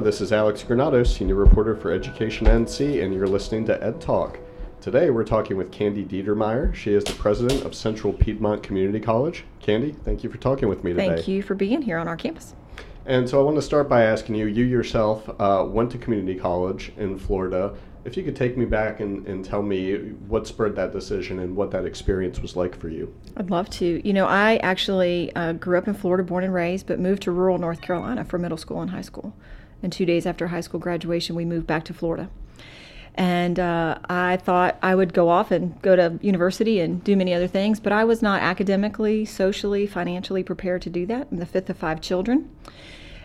Hello, this is Alex Granados, senior reporter for Education NC, and you're listening to Ed Talk. Today we're talking with Kandi Deitemeyer. She is the president of Central Piedmont Community College. Candy, thank you for talking with me today. Thank you for being here on our campus. And so I want to start by asking you you yourself uh, went to community college in Florida. If you could take me back and, and tell me what spurred that decision and what that experience was like for you. I'd love to. You know, I actually uh, grew up in Florida, born and raised, but moved to rural North Carolina for middle school and high school. And two days after high school graduation, we moved back to Florida. And uh, I thought I would go off and go to university and do many other things, but I was not academically, socially, financially prepared to do that. I'm the fifth of five children.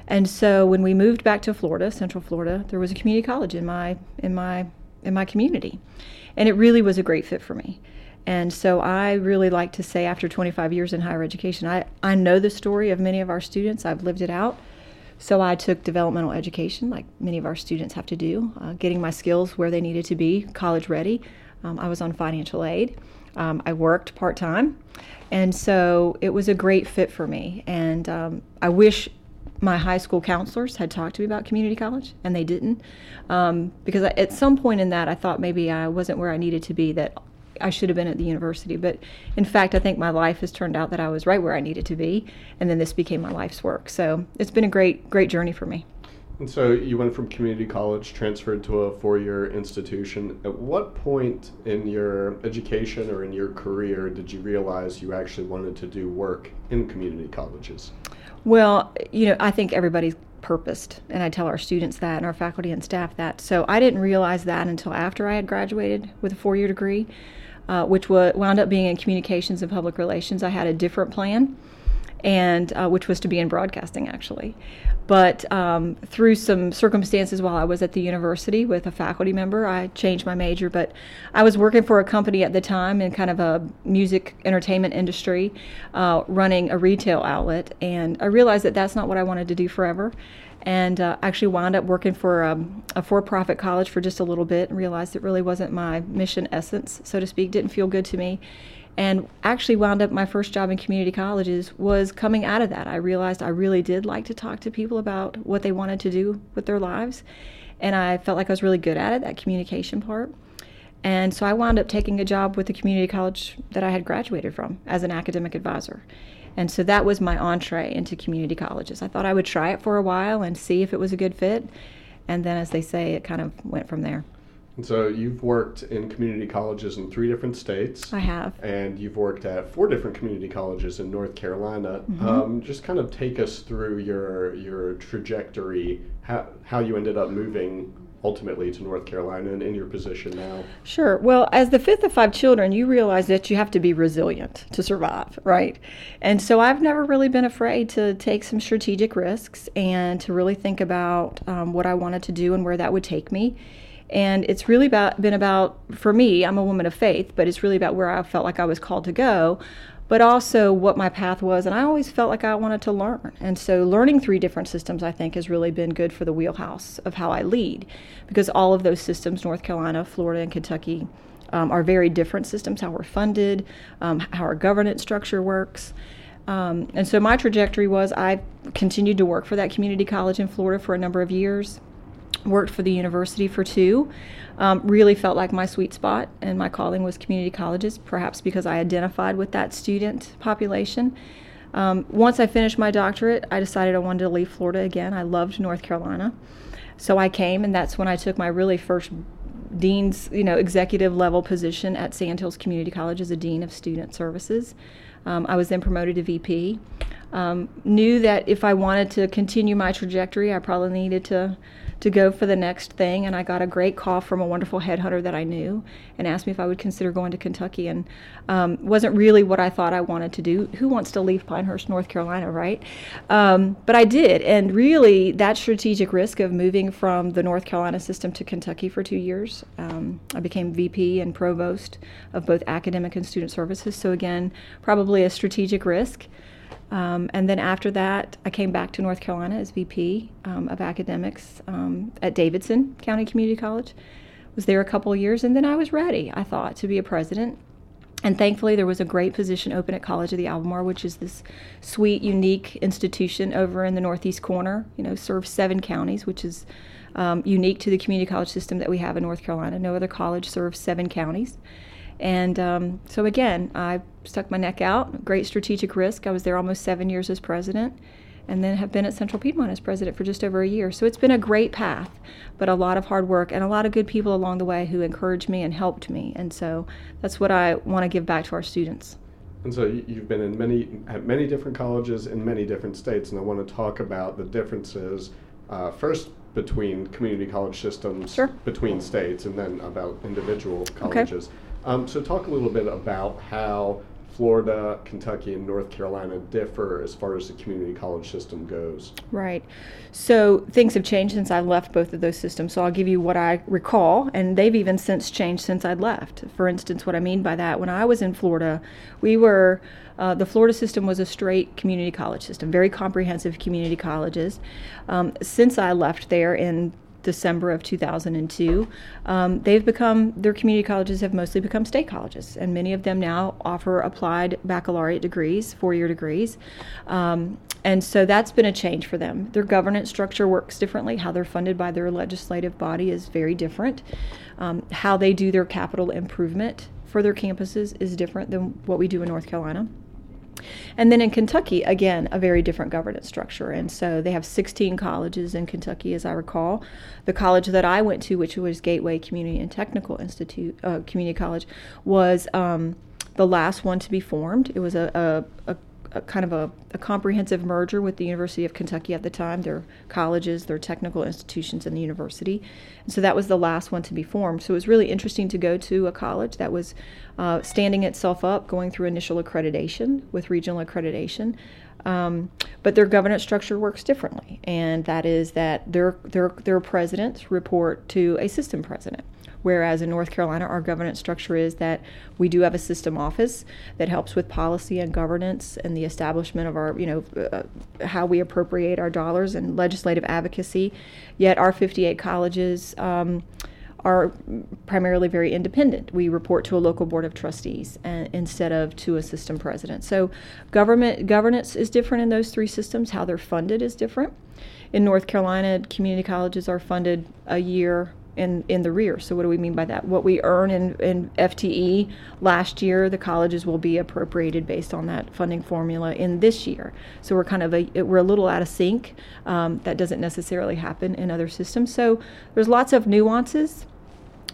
And so when we moved back to Florida, Central Florida, there was a community college in my in my in my community. And it really was a great fit for me. And so I really like to say after 25 years in higher education, I, I know the story of many of our students. I've lived it out. So I took developmental education, like many of our students have to do, uh, getting my skills where they needed to be, college ready. Um, I was on financial aid. Um, I worked part time. And so it was a great fit for me. And um, I wish my high school counselors had talked to me about community college, and they didn't. Um, because I, at some point in that, I thought maybe I wasn't where I needed to be, that I should have been at the university. But in fact, I think my life has turned out that I was right where I needed to be, and then this became my life's work. So it's been a great, great journey for me. And so you went from community college, transferred to a four year institution. At what point in your education or in your career did you realize you actually wanted to do work in community colleges? Well, you know, I think everybody's purposed, and I tell our students that and our faculty and staff that. So I didn't realize that until after I had graduated with a four year degree uh, which wound up being in communications and public relations. I had a different plan, and uh, which was to be in broadcasting actually. But um, through some circumstances while I was at the university with a faculty member, I changed my major. But I was working for a company at the time in kind of a music entertainment industry, uh, running a retail outlet, and I realized that that's not what I wanted to do forever and uh, actually wound up working for um, a for-profit college for just a little bit and realized it really wasn't my mission essence so to speak. Didn't feel good to me. And actually wound up my first job in community colleges was coming out of that. I realized i really did like to talk to people about what they wanted to do with their lives and i felt like i was really good at it that communication part. And so i wound up taking a job with the community college that i had graduated from as an academic advisor and so that was my entree into community colleges. I thought I would try it for a while and see if it was a good fit. And then, as they say, it kind of went from there. And so you've worked in community colleges in three different states. I have. And you've worked at four different community colleges in North Carolina. Mm-hmm. Um, just kind of take us through your your trajectory, how, how you ended up moving ultimately to North Carolina and in your position now? Sure. Well, as the fifth of five children, you realize that you have to be resilient to survive, right? And so I've never really been afraid to take some strategic risks and to really think about um, what I wanted to do and where that would take me. And it's really about, been about, for me, I'm a woman of faith, but it's really about where I felt like I was called to go but also what my path was. And I always felt like I wanted to learn. And so learning three different systems, I think, has really been good for the wheelhouse of how I lead because all of those systems, North Carolina, Florida, and Kentucky, um, are very different systems how we're funded, um, how our governance structure works. Um, and so my trajectory was I continued to work for that community college in Florida for a number of years worked for the university for two. Um, really felt like my sweet spot and my calling was community colleges, perhaps because I identified with that student population. Um, once I finished my doctorate, I decided I wanted to leave Florida again. I loved North Carolina. So I came, and that's when I took my really first dean's, you know, executive level position at Sandhills Community College as a dean of student services. Um, I was then promoted to VP. Um, knew that if I wanted to continue my trajectory, I probably needed to to go for the next thing. And I got a great call from a wonderful headhunter that I knew and asked me if I would consider going to Kentucky. And um, wasn't really what I thought I wanted to do. Who wants to leave Pinehurst, North Carolina, right? Um, but I did. And really, that strategic risk of moving from the North Carolina system to Kentucky for two years, um, I became VP and provost of both academic and student services. So, again, probably a strategic risk. Um, and then after that, I came back to North Carolina as VP um, of academics um, at Davidson County Community College. Was there a couple years, and then I was ready. I thought to be a president, And thankfully, there was a great position open at College of the Albemarle, which is this sweet, unique institution over in the northeast corner. You know, serves seven counties, which is um, unique to the community college system that we have in North Carolina. No other college serves seven counties. And um, so, again, I stuck my neck out, great strategic risk. I was there almost seven years as president, and then have been at Central Piedmont as president for just over a year. So, it's been a great path, but a lot of hard work and a lot of good people along the way who encouraged me and helped me. And so, that's what I want to give back to our students. And so you've been in many at many different colleges in many different states, and I want to talk about the differences. Uh, first, between community college systems sure. between states, and then about individual colleges. Okay. Um, so, talk a little bit about how Florida, Kentucky, and North Carolina differ as far as the community college system goes. Right. So things have changed since I left both of those systems. So I'll give you what I recall, and they've even since changed since I'd left. For instance, what I mean by that, when I was in Florida, we were. Uh, the Florida system was a straight community college system, very comprehensive community colleges. Um, since I left there in December of 2002, um, they've become, their community colleges have mostly become state colleges, and many of them now offer applied baccalaureate degrees, four year degrees. Um, and so that's been a change for them. Their governance structure works differently. How they're funded by their legislative body is very different. Um, how they do their capital improvement for their campuses is different than what we do in North Carolina. And then in Kentucky, again, a very different governance structure. And so they have 16 colleges in Kentucky, as I recall. The college that I went to, which was Gateway Community and Technical Institute, uh, Community College, was um, the last one to be formed. It was a, a, a a kind of a, a, comprehensive merger with the University of Kentucky at the time, their colleges, their technical institutions, and the university. And so that was the last one to be formed. So it was really interesting to go to a college that was uh, standing itself up, going through initial accreditation with regional accreditation. Um, but their governance structure works differently, and that is that their their their presidents report to a system president. Whereas in North Carolina, our governance structure is that we do have a system office that helps with policy and governance and the establishment of our, you know, uh, how we appropriate our dollars and legislative advocacy. Yet our 58 colleges. Um, are primarily very independent. We report to a local board of trustees instead of to a system president. So, government governance is different in those three systems. How they're funded is different. In North Carolina, community colleges are funded a year in, in the rear. So what do we mean by that? What we earn in, in FTE last year, the colleges will be appropriated based on that funding formula in this year. So we're kind of a we're a little out of sync. Um, that doesn't necessarily happen in other systems. So there's lots of nuances.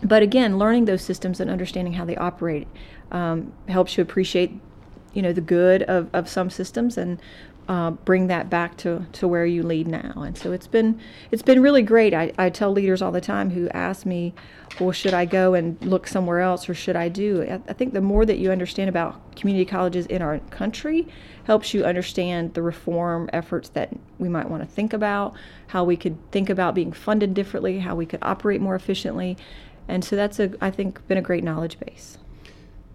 But again, learning those systems and understanding how they operate um, helps you appreciate, you know, the good of, of some systems and uh, bring that back to, to where you lead now. And so it's been it's been really great. I, I tell leaders all the time who ask me, well, should I go and look somewhere else or should I do? I, I think the more that you understand about community colleges in our country helps you understand the reform efforts that we might want to think about, how we could think about being funded differently, how we could operate more efficiently. And so that's a I think been a great knowledge base.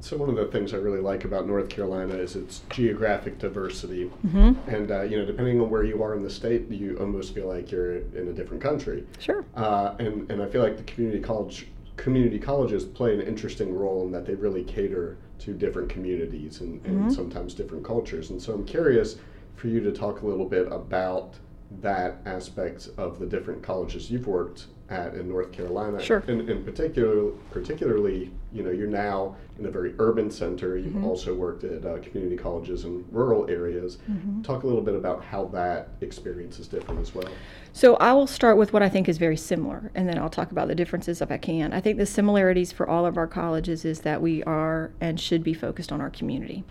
So one of the things I really like about North Carolina is its geographic diversity, mm-hmm. and uh, you know, depending on where you are in the state, you almost feel like you're in a different country. Sure. Uh, and and I feel like the community college community colleges play an interesting role in that they really cater to different communities and, and mm-hmm. sometimes different cultures. And so I'm curious for you to talk a little bit about that aspect of the different colleges you've worked at in North Carolina. Sure. And in particular, particularly, you know, you're now in a very urban center. You've mm-hmm. also worked at uh, community colleges in rural areas. Mm-hmm. Talk a little bit about how that experience is different as well. So I will start with what I think is very similar, and then I'll talk about the differences if I can. I think the similarities for all of our colleges is that we are and should be focused on our community.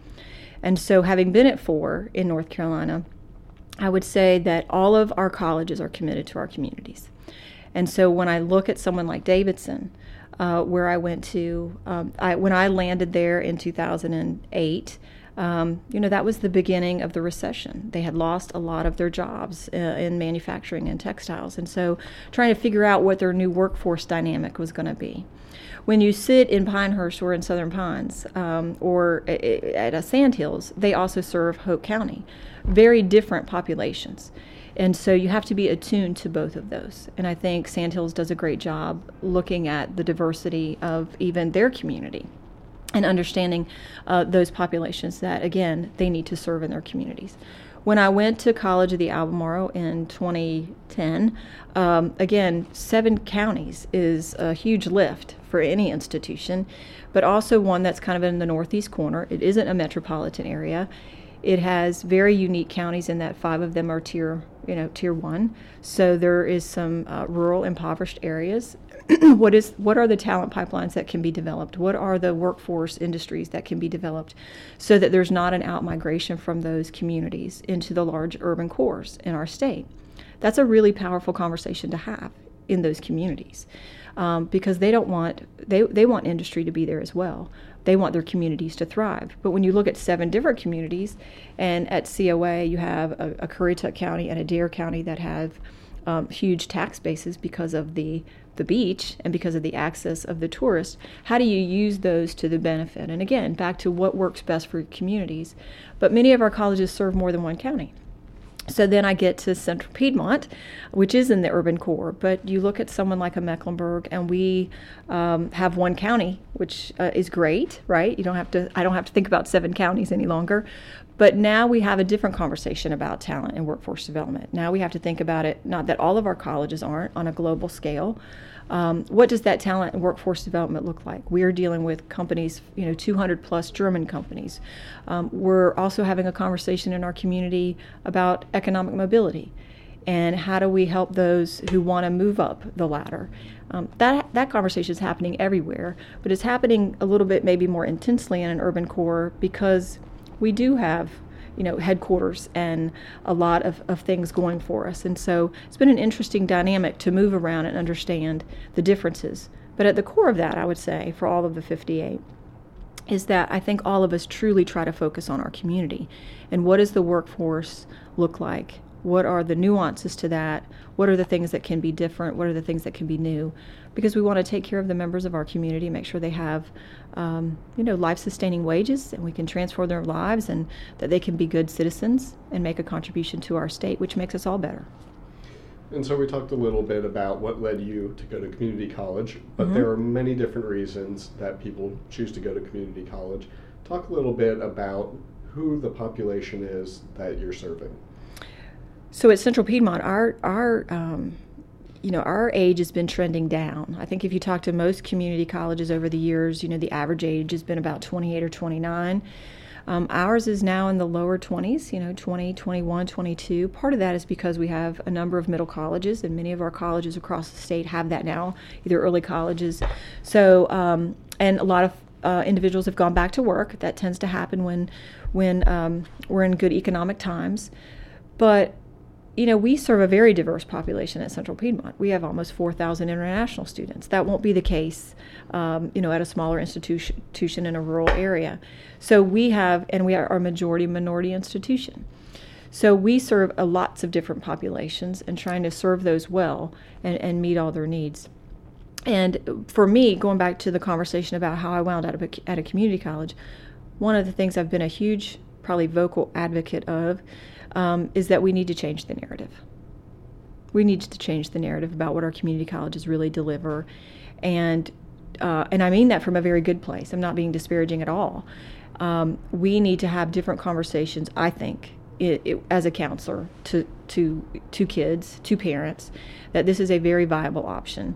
And so, having been at four in North Carolina, I would say that all of our colleges are committed to our communities. And so when I look at someone like Davidson, uh, where I went to, um, I, when I landed there in 2008, um, you know, that was the beginning of the recession. They had lost a lot of their jobs uh, in manufacturing and textiles. And so trying to figure out what their new workforce dynamic was going to be. When you sit in Pinehurst or in Southern Pines um, or at a Sandhills, they also serve Hoke County. Very different populations. And so you have to be attuned to both of those. And I think Sandhills does a great job looking at the diversity of even their community. and understanding uh, those populations that, again, they need to serve in their communities. When I went to College of the Albemarle in 2010, um, again, seven counties is a huge lift for any institution, but also one that's kind of in the northeast corner. It isn't a metropolitan area. It has very unique counties in that five of them are tier, you know, tier one. So there is some uh, rural, impoverished areas. what is what are the talent pipelines that can be developed? What are the workforce industries that can be developed, so that there's not an out migration from those communities into the large urban cores in our state? That's a really powerful conversation to have in those communities um, because they don't want they, they want industry to be there as well they want their communities to thrive. But when you look at seven different communities, and at COA you have a, a Currituck County and a Dare County that have um, huge tax bases because of the the beach and because of the access of the tourist, how do you use those to the benefit? And again, back to what works best for communities. But many of our colleges serve more than one county. So then I get to Central Piedmont, which is in the urban core. But you look at someone like a Mecklenburg, and we um, have one county, which uh, is great, right? You don't have to. I don't have to think about seven counties any longer. But now we have a different conversation about talent and workforce development. Now we have to think about it. Not that all of our colleges aren't on a global scale, um, what does that talent and workforce development look like? We are dealing with companies, you know, 200 plus German companies. Um, we're also having a conversation in our community about economic mobility? And how do we help those who want to move up the ladder. Um, that that conversation is happening everywhere, but it's happening a little bit maybe more intensely in an urban core because we do have you know headquarters and a lot of, of things going for us. And so it's been an interesting dynamic to move around and understand the differences. But at the core of that i would say for all of the 58 is that i think all of us truly try to focus on our community and what is the workforce look like what are the nuances to that what are the things that can be different what are the things that can be new because we want to take care of the members of our community, make sure they have, um, you know, life-sustaining wages, and we can transform their lives, and that they can be good citizens and make a contribution to our state, which makes us all better. And so we talked a little bit about what led you to go to community college, but mm-hmm. there are many different reasons that people choose to go to community college. Talk a little bit about who the population is that you're serving. So at Central Piedmont, our our um, you know, our age has been trending down. I think if you talk to most community colleges over the years, you know, the average age has been about 28 or 29. Um, ours is now in the lower 20s, you know, 20, 21, 22. Part of that is because we have a number of middle colleges, and many of our colleges across the state have that now, either early colleges. So, um, and a lot of uh, individuals have gone back to work. That tends to happen when, when um, we're in good economic times. But you know, we serve a very diverse population at Central Piedmont. We have almost 4,000 international students. That won't be the case, um, you know, at a smaller institution in a rural area. So we have, and we are a majority minority institution. So we serve a lots of different populations and trying to serve those well and, and meet all their needs. And for me, going back to the conversation about how I wound up at a community college, one of the things I've been a huge, probably vocal advocate of um, is that we need to change the narrative. We need to change the narrative about what our community colleges really deliver, and uh, and I mean that from a very good place. I'm not being disparaging at all. Um, we need to have different conversations. I think it, it, as a counselor to to to kids, to parents, that this is a very viable option,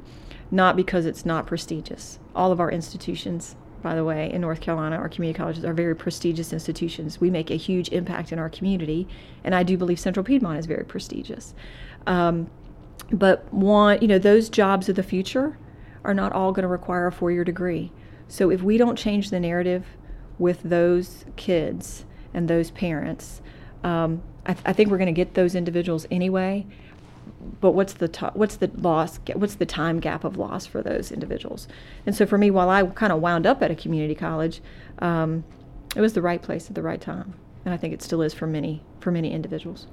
not because it's not prestigious. All of our institutions by the way, in North Carolina, our community colleges are very prestigious institutions. We make a huge impact in our community, and I do believe Central Piedmont is very prestigious. Um, but one, you know, those jobs of the future are not all going to require a four-year degree. So if we don't change the narrative with those kids and those parents, um, I, th- I think we're going to get those individuals anyway but what's the to- what's the loss what's the time gap of loss for those individuals? And so for me while i kind of wound up at a community college um, it was the right place at the right time and i think it still is for many for many individuals.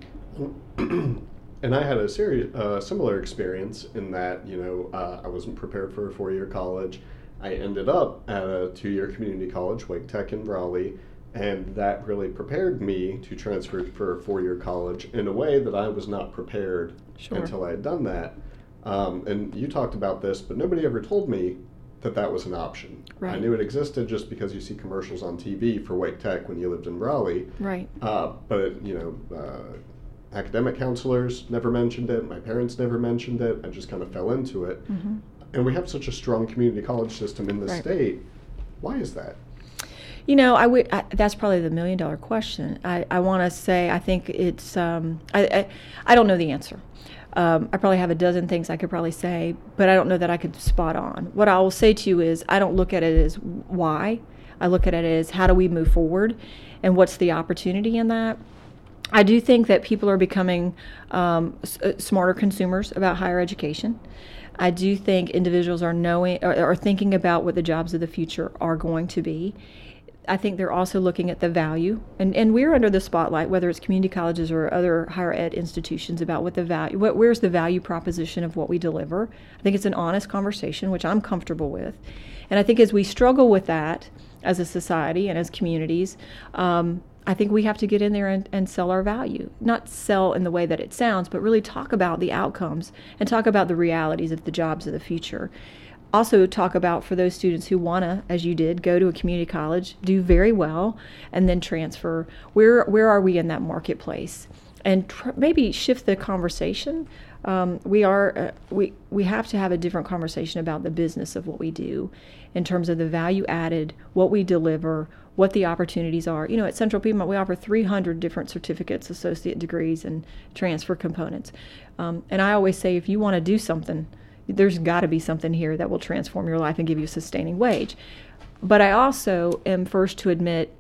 And i had a uh, similar experience in that you know uh, i wasn't prepared for a four-year college. I ended up at a two-year community college wake tech in raleigh and that really prepared me to transfer for a four-year college in a way that I was not prepared sure. until I had done that. Um, and you talked about this, but nobody ever told me that that was an option. Right. I knew it existed just because you see commercials on TV for Wake Tech when you lived in Raleigh. Right. Uh, but you know, uh, academic counselors never mentioned it. My parents never mentioned it. I just kind of fell into it. Mm-hmm. And we have such a strong community college system in the Right. state. Why is that? You know, I would. I, that's probably the million dollar question. I, I want to say I think it's. Um, I, I I don't know the answer. Um, I probably have a dozen things I could probably say, but I don't know that I could spot on. What I will say to you is, I don't look at it as why. I look at it as how do we move forward, and what's the opportunity in that. I do think that people are becoming um, s- uh, smarter consumers about higher education. I do think individuals are knowing are thinking about what the jobs of the future are going to be. I think they're also looking at the value, and, and we're under the spotlight, whether it's community colleges or other higher ed institutions, about what the value, what, where's the value proposition of what we deliver. I think it's an honest conversation, which I'm comfortable with, and I think as we struggle with that as a society and as communities, um, I think we have to get in there and, and sell our value. Not sell in the way that it sounds, but really talk about the outcomes and talk about the realities of the jobs of the future also talk about for those students who want to as you did go to a community college do very well and then transfer. Where where are we in that marketplace? And tr- maybe shift the conversation. Um, we are uh, we we have to have a different conversation about the business of what we do in terms of the value added what we deliver what the opportunities are. You know at central piedmont we offer 300 different certificates associate degrees and transfer components. Um, and i always say if you want to do something there's got to be something here that will transform your life and give you a sustaining wage. But I also am first to admit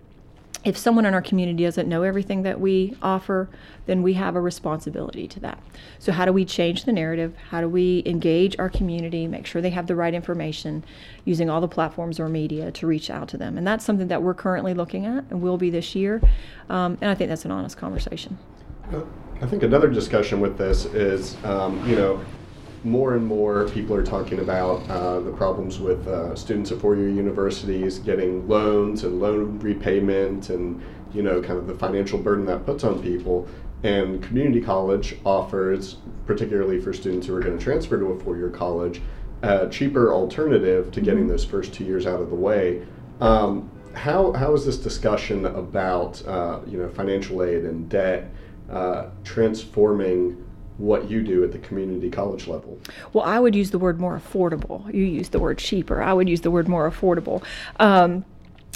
if someone in our community doesn't know everything that we offer, then we have a responsibility to that. So, how do we change the narrative? How do we engage our community, make sure they have the right information, using all the platforms or media to reach out to them? And that's something that we're currently looking at and will be this year. Um, and I think that's an honest conversation. I think another discussion with this is, um, you know, more and more people are talking about uh, the problems with uh, students at four-year universities getting loans and loan repayment and you know kind of the financial burden that puts on people. And community college offers particularly for students who are going to transfer to a four-year college a cheaper alternative to getting those first two years out of the way. Um, how, how is this discussion about uh, you know financial aid and debt uh, transforming what you do at the community college level. Well, I would use the word more affordable. You use the word cheaper. I would use the word more affordable. Um,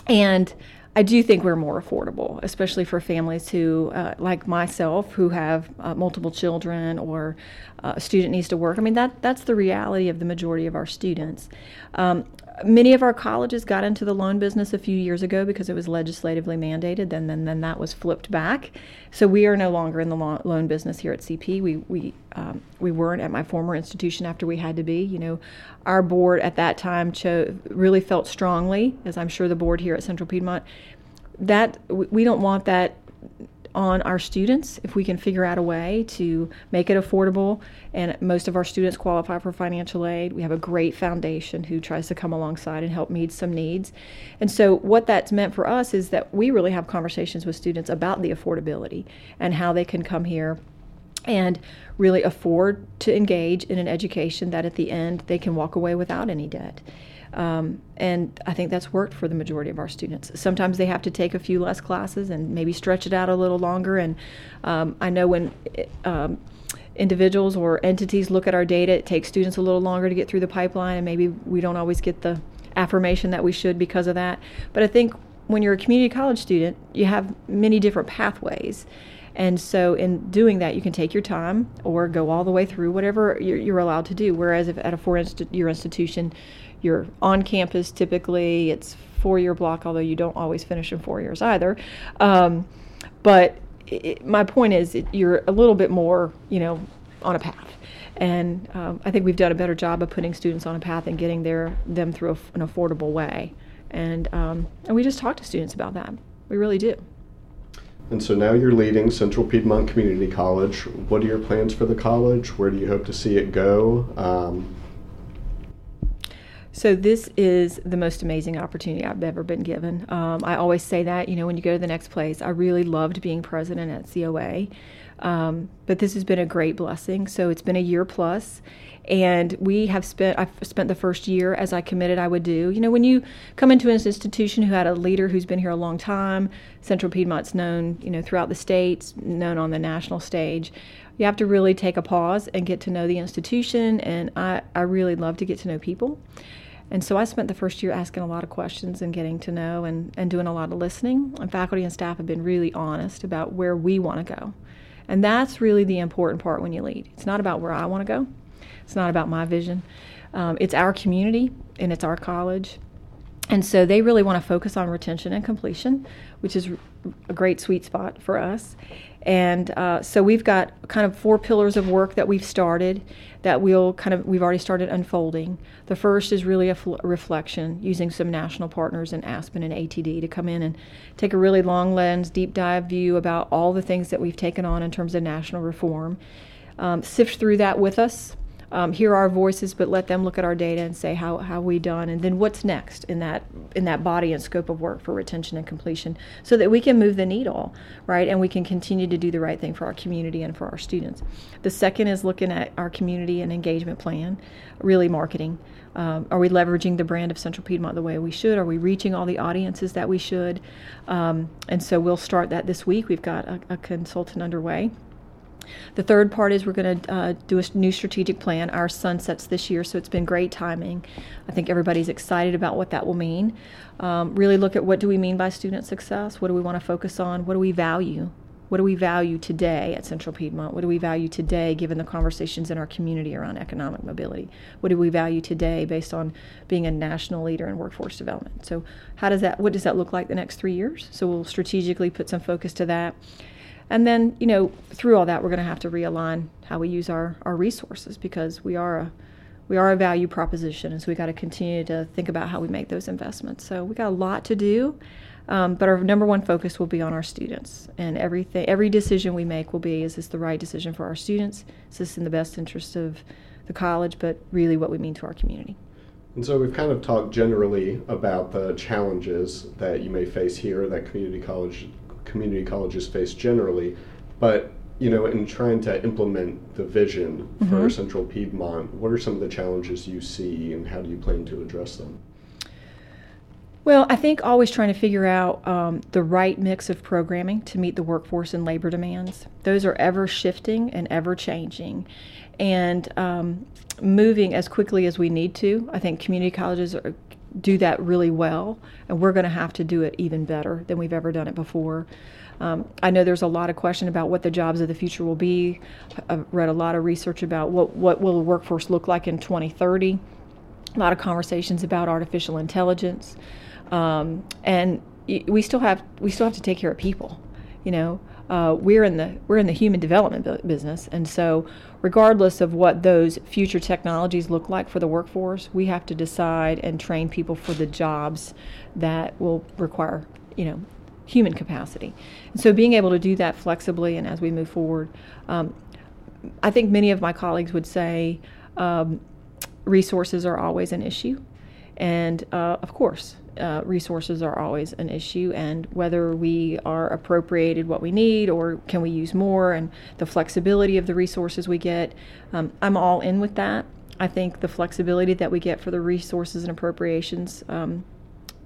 and I do think we're more affordable, especially for families who, uh, like myself, who have uh, multiple children or uh, a student needs to work. I mean, that that's the reality of the majority of our students. Um, many of our colleges got into the loan business a few years ago because it was legislatively mandated. Then, then, then that was flipped back. So we are no longer in the lo- loan business here at CP. We we um, we weren't at my former institution after we had to be. You know, our board at that time cho- really felt strongly, as I'm sure the board here at Central Piedmont, that we we don't want that on our students if we can figure out a way to make it affordable. And most of our students qualify for financial aid. We have a great foundation who tries to come alongside and help meet some needs. And so what that's meant for us is that we really have conversations with students about the affordability and how they can come here and really afford to engage in an education that at the end they can walk away without any debt um, and I think that's worked for the majority of our students. Sometimes they have to take a few less classes and maybe stretch it out a little longer. And um, I know when um, individuals or entities look at our data, it takes students a little longer to get through the pipeline, and maybe we don't always get the affirmation that we should because of that. But I think when you're a community college student, you have many different pathways. And so, in doing that, you can take your time or go all the way through whatever you're, you're allowed to do. Whereas, if at a four year institution, you're on campus typically, it's four year block, although you don't always finish in four years either. Um, but it, my point is, it, you're a little bit more, you know, on a path. And um, I think we've done a better job of putting students on a path and getting their, them through a, an affordable way. And, um, and we just talk to students about that. We really do. And so now you're leading Central Piedmont Community College. What are your plans for the college? Where do you hope to see it go? Um, So this is the most amazing opportunity I've ever been given. Um, I always say that, you know, when you go to the next place, I really loved being president at COA, um, but this has been a great blessing. So it's been a year plus, and we have spent. I've spent the first year as I committed I would do. You know, when you come into an institution who had a leader who's been here a long time, Central Piedmont's known, you know, throughout the states, known on the national stage you have to really take a pause and get to know the institution. And I, I really love to get to know people. And so I spent the first year asking a lot of questions and getting to know and, and doing a lot of listening. And faculty and staff have been really honest about where we want to go. And that's really the important part when you lead. It's not about where I want to go, it's not about my vision. Um, it's our community and it's our college. And so they really want to focus on retention and completion, which is a great sweet spot for us. And uh, so we've got kind of four pillars of work that we've started that we'll kind of we've already started unfolding. The first is really a fl- reflection using some national partners in Aspen and ATD to come in and take a really long lens, deep dive view about all the things that we've taken on in terms of national reform. Um, sift through that with us um, hear our voices, but let them look at our data and say how how we done, and then what's next in that in that body and scope of work for retention and completion, so that we can move the needle, right, and we can continue to do the right thing for our community and for our students. The second is looking at our community and engagement plan, really marketing. Um, are we leveraging the brand of Central Piedmont the way we should? Are we reaching all the audiences that we should? Um, and so we'll start that this week. We've got a, a consultant underway. The third part is we're going to uh, do a new strategic plan. Our sunsets this year, so it's been great timing. I think everybody's excited about what that will mean. Um, really look at what do we mean by student success? What do we want to focus on? What do we value? What do we value today at Central Piedmont? What do we value today given the conversations in our community around economic mobility? What do we value today based on being a national leader in workforce development? So how does that what does that look like the next 3 years? So we'll strategically put some focus to that. And then, you know, through all that, we're going to have to realign how we use our, our resources because we are a we are a value proposition, and so we got to continue to think about how we make those investments. So we got a lot to do, um, but our number one focus will be on our students, and everything every decision we make will be: is this the right decision for our students? Is this in the best interest of the college? But really, what we mean to our community. And so we've kind of talked generally about the challenges that you may face here that community college community colleges face generally, but you know, in trying to implement the vision mm-hmm. for Central Piedmont, what are some of the challenges you see, and how do you plan to address them? Well, I think always trying to figure out um, the right mix of programming to meet the workforce and labor demands. Those are ever shifting and ever changing, and um, moving as quickly as we need to. I think community colleges are, do that really well, and we're going to have to do it even better than we've ever done it before. Um, I know there's a lot of question about what the jobs of the future will be. I've read a lot of research about what what will the workforce look like in 2030. A lot of conversations about artificial intelligence, um, and we still have we still have to take care of people. You know, uh, we're in the we're in the human development business, and so regardless of what those future technologies look like for the workforce, we have to decide and train people for the jobs that will require you know human capacity. And so being able to do that flexibly and as we move forward, um, I think many of my colleagues would say um, resources are always an issue, and uh, of course uh, resources are always an issue, and whether we are appropriated what we need or can we use more, and the flexibility of the resources we get. Um, I'm all in with that. I think the flexibility that we get for the resources and appropriations um,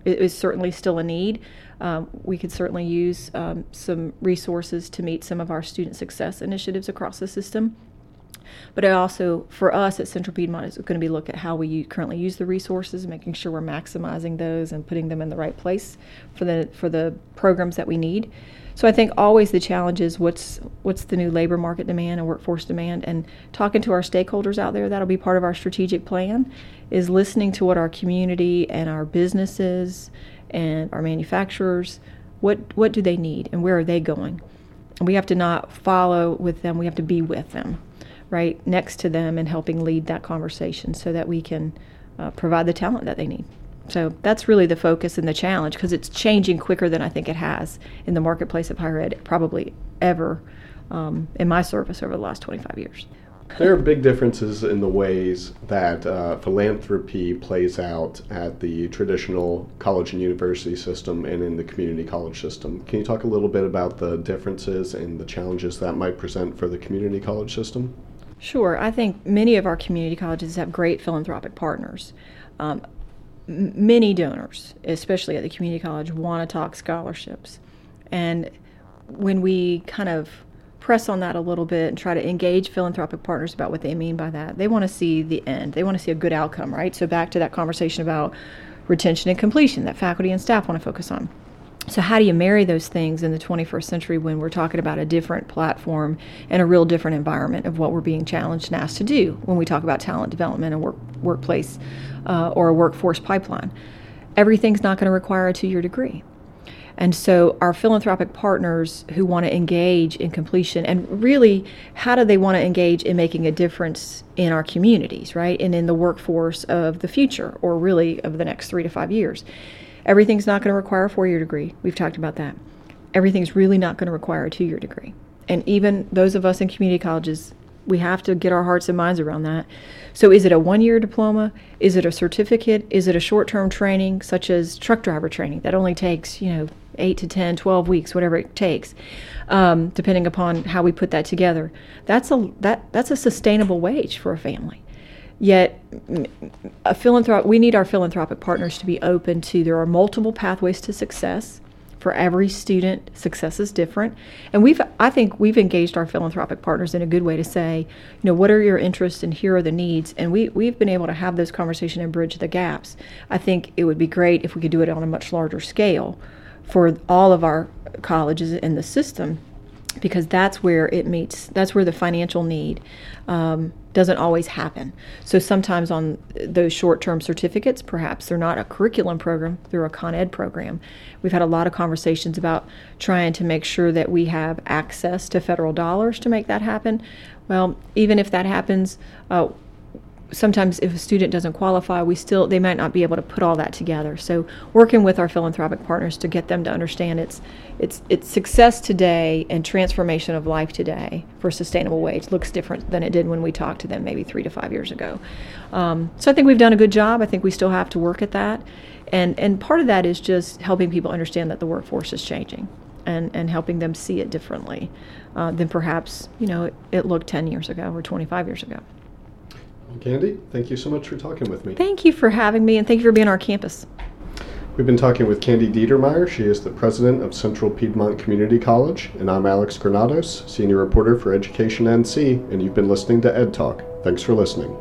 is certainly still a need. Um, we could certainly use um, some resources to meet some of our student success initiatives across the system. But also, for us at Central Piedmont, is going to be look at how we currently use the resources, making sure we're maximizing those and putting them in the right place for the for the programs that we need. So I think always the challenge is what's what's the new labor market demand and workforce demand, and talking to our stakeholders out there. That'll be part of our strategic plan. Is listening to what our community and our businesses and our manufacturers what what do they need and where are they going. And we have to not follow with them. We have to be with them right next to them and helping lead that conversation so that we can uh, provide the talent that they need. So that's really the focus and the challenge because it's changing quicker than I think it has in the marketplace of higher ed, probably ever um, in my service over the last 25 years. there are big differences in the ways that uh, philanthropy plays out at the traditional college and university system and in the community college system. Can you talk a little bit about the differences and the challenges that might present for the community college system? Sure. I think many of our community colleges have great philanthropic partners. Um, many donors, especially at the community college, want to talk scholarships. And when we kind of press on that a little bit and try to engage philanthropic partners about what they mean by that. They want to see the end. They want to see a good outcome, right? So back to that conversation about retention and completion that faculty and staff want to focus on. So how do you marry those things in the 21st century when we're talking about a different platform and a real different environment of what we're being challenged and asked to do when we talk about talent development and work, workplace uh, or a workforce pipeline? Everything's not going to require a two-year degree. And so, our philanthropic partners who want to engage in completion, and really, how do they want to engage in making a difference in our communities, right? And in the workforce of the future, or really of the next three to five years? Everything's not going to require a four year degree. We've talked about that. Everything's really not going to require a two year degree. And even those of us in community colleges, we have to get our hearts and minds around that. So, is it a one year diploma? Is it a certificate? Is it a short term training, such as truck driver training, that only takes, you know, 8 to 10, 12 weeks, whatever it takes, um, depending upon how we put that together. That's a that that's a sustainable wage for a family. Yet, a philanthrop we need our philanthropic partners to be open to there are multiple pathways to success. For every student, success is different, and we've I think we've engaged our philanthropic partners in a good way to say, you know, what are your interests and here are the needs, and we we've been able to have those conversations and bridge the gaps. I think it would be great if we could do it on a much larger scale for all of our colleges in the system because that's where it meets that's where the financial need um, doesn't always happen. So sometimes on those short-term certificates perhaps they're not a curriculum program they're a con ed program. We've had a lot of conversations about trying to make sure that we have access to federal dollars to make that happen. Well even if that happens uh, sometimes if a student doesn't qualify, we still they might not be able to put all that together. So working with our philanthropic partners to get them to understand it's it's it's success today and transformation of life today for sustainable wage looks different than it did when we talked to them maybe three to five years ago. Um, so I think we've done a good job. I think we still have to work at that, and and part of that is just helping people understand that the workforce is changing. And, and helping them see it differently uh, than perhaps you know it, it looked 10 years ago or 25 years ago. Kandi, thank you so much for talking with me. Thank you for having me, and thank you for being on our campus. We've been talking with Kandi Deitemeyer. She is the president of Central Piedmont Community College, and I'm Alex Granados, senior reporter for Education NC, and you've been listening to Ed Talk. Thanks for listening.